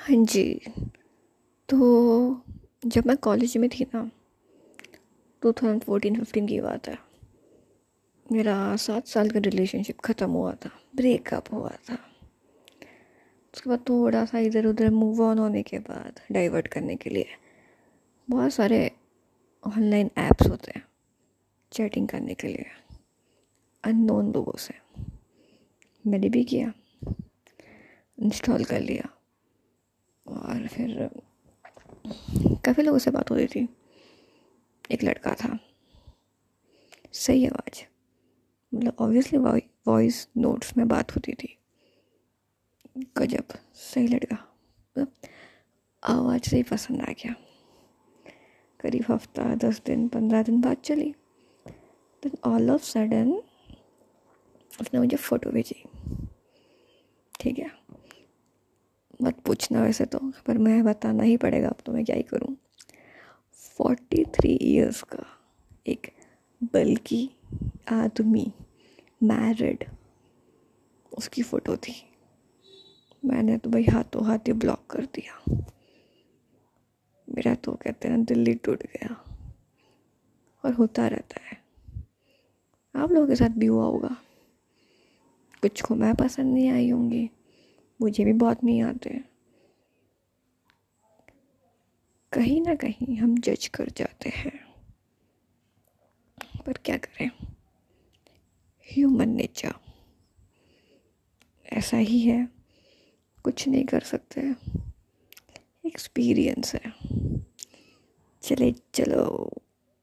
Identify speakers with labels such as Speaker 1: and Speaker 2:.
Speaker 1: हाँ जी। तो जब मैं कॉलेज में थी ना टू थाउज़ेंड फोर्टीन फिफ्टीन की बात है। मेरा सात साल का रिलेशनशिप ख़त्म हुआ था ब्रेकअप हुआ था। उसके बाद थोड़ा सा इधर उधर मूव ऑन होने के बाद डाइवर्ट करने के लिए बहुत सारे ऑनलाइन ऐप्स होते हैं चैटिंग करने के लिए अननोन लोगों से। मैंने भी किया इंस्टॉल कर लिया। फिर काफ़ी लोगों से बात हो रही थी। एक लड़का था। सही आवाज़ मतलब ऑब्वियसली वॉइस नोट्स में बात होती थी। गजब, सही लड़का। मतलब आवाज़ से ही पसंद आ गया। करीब हफ़्ता, दस दिन, पंद्रह दिन बाद चली। देन ऑल ऑफ़ सडन उसने मुझे फ़ोटो भेजी। ठीक है। मत पूछना वैसे तो पर मैं बताना ही पड़ेगा अब तो मैं क्या ही करूँ। फोर्टी थ्री ईयर्स का एक बल्कि आदमी मैरिड उसकी फ़ोटो थी। मैंने तो भाई हाथों हाथ ही ब्लॉक कर दिया। मेरा तो कहते हैं दिल्ली टूट गया। और होता रहता है। आप लोगों के साथ भी हुआ होगा। कुछ को मैं पसंद नहीं आई होंगी। मुझे भी बहुत नहीं आते कहीं ना कहीं हम जज कर जाते हैं। पर क्या करें? ह्यूमन नेचर ऐसा ही है। कुछ नहीं कर सकते। एक्सपीरियंस है। चले, चलो।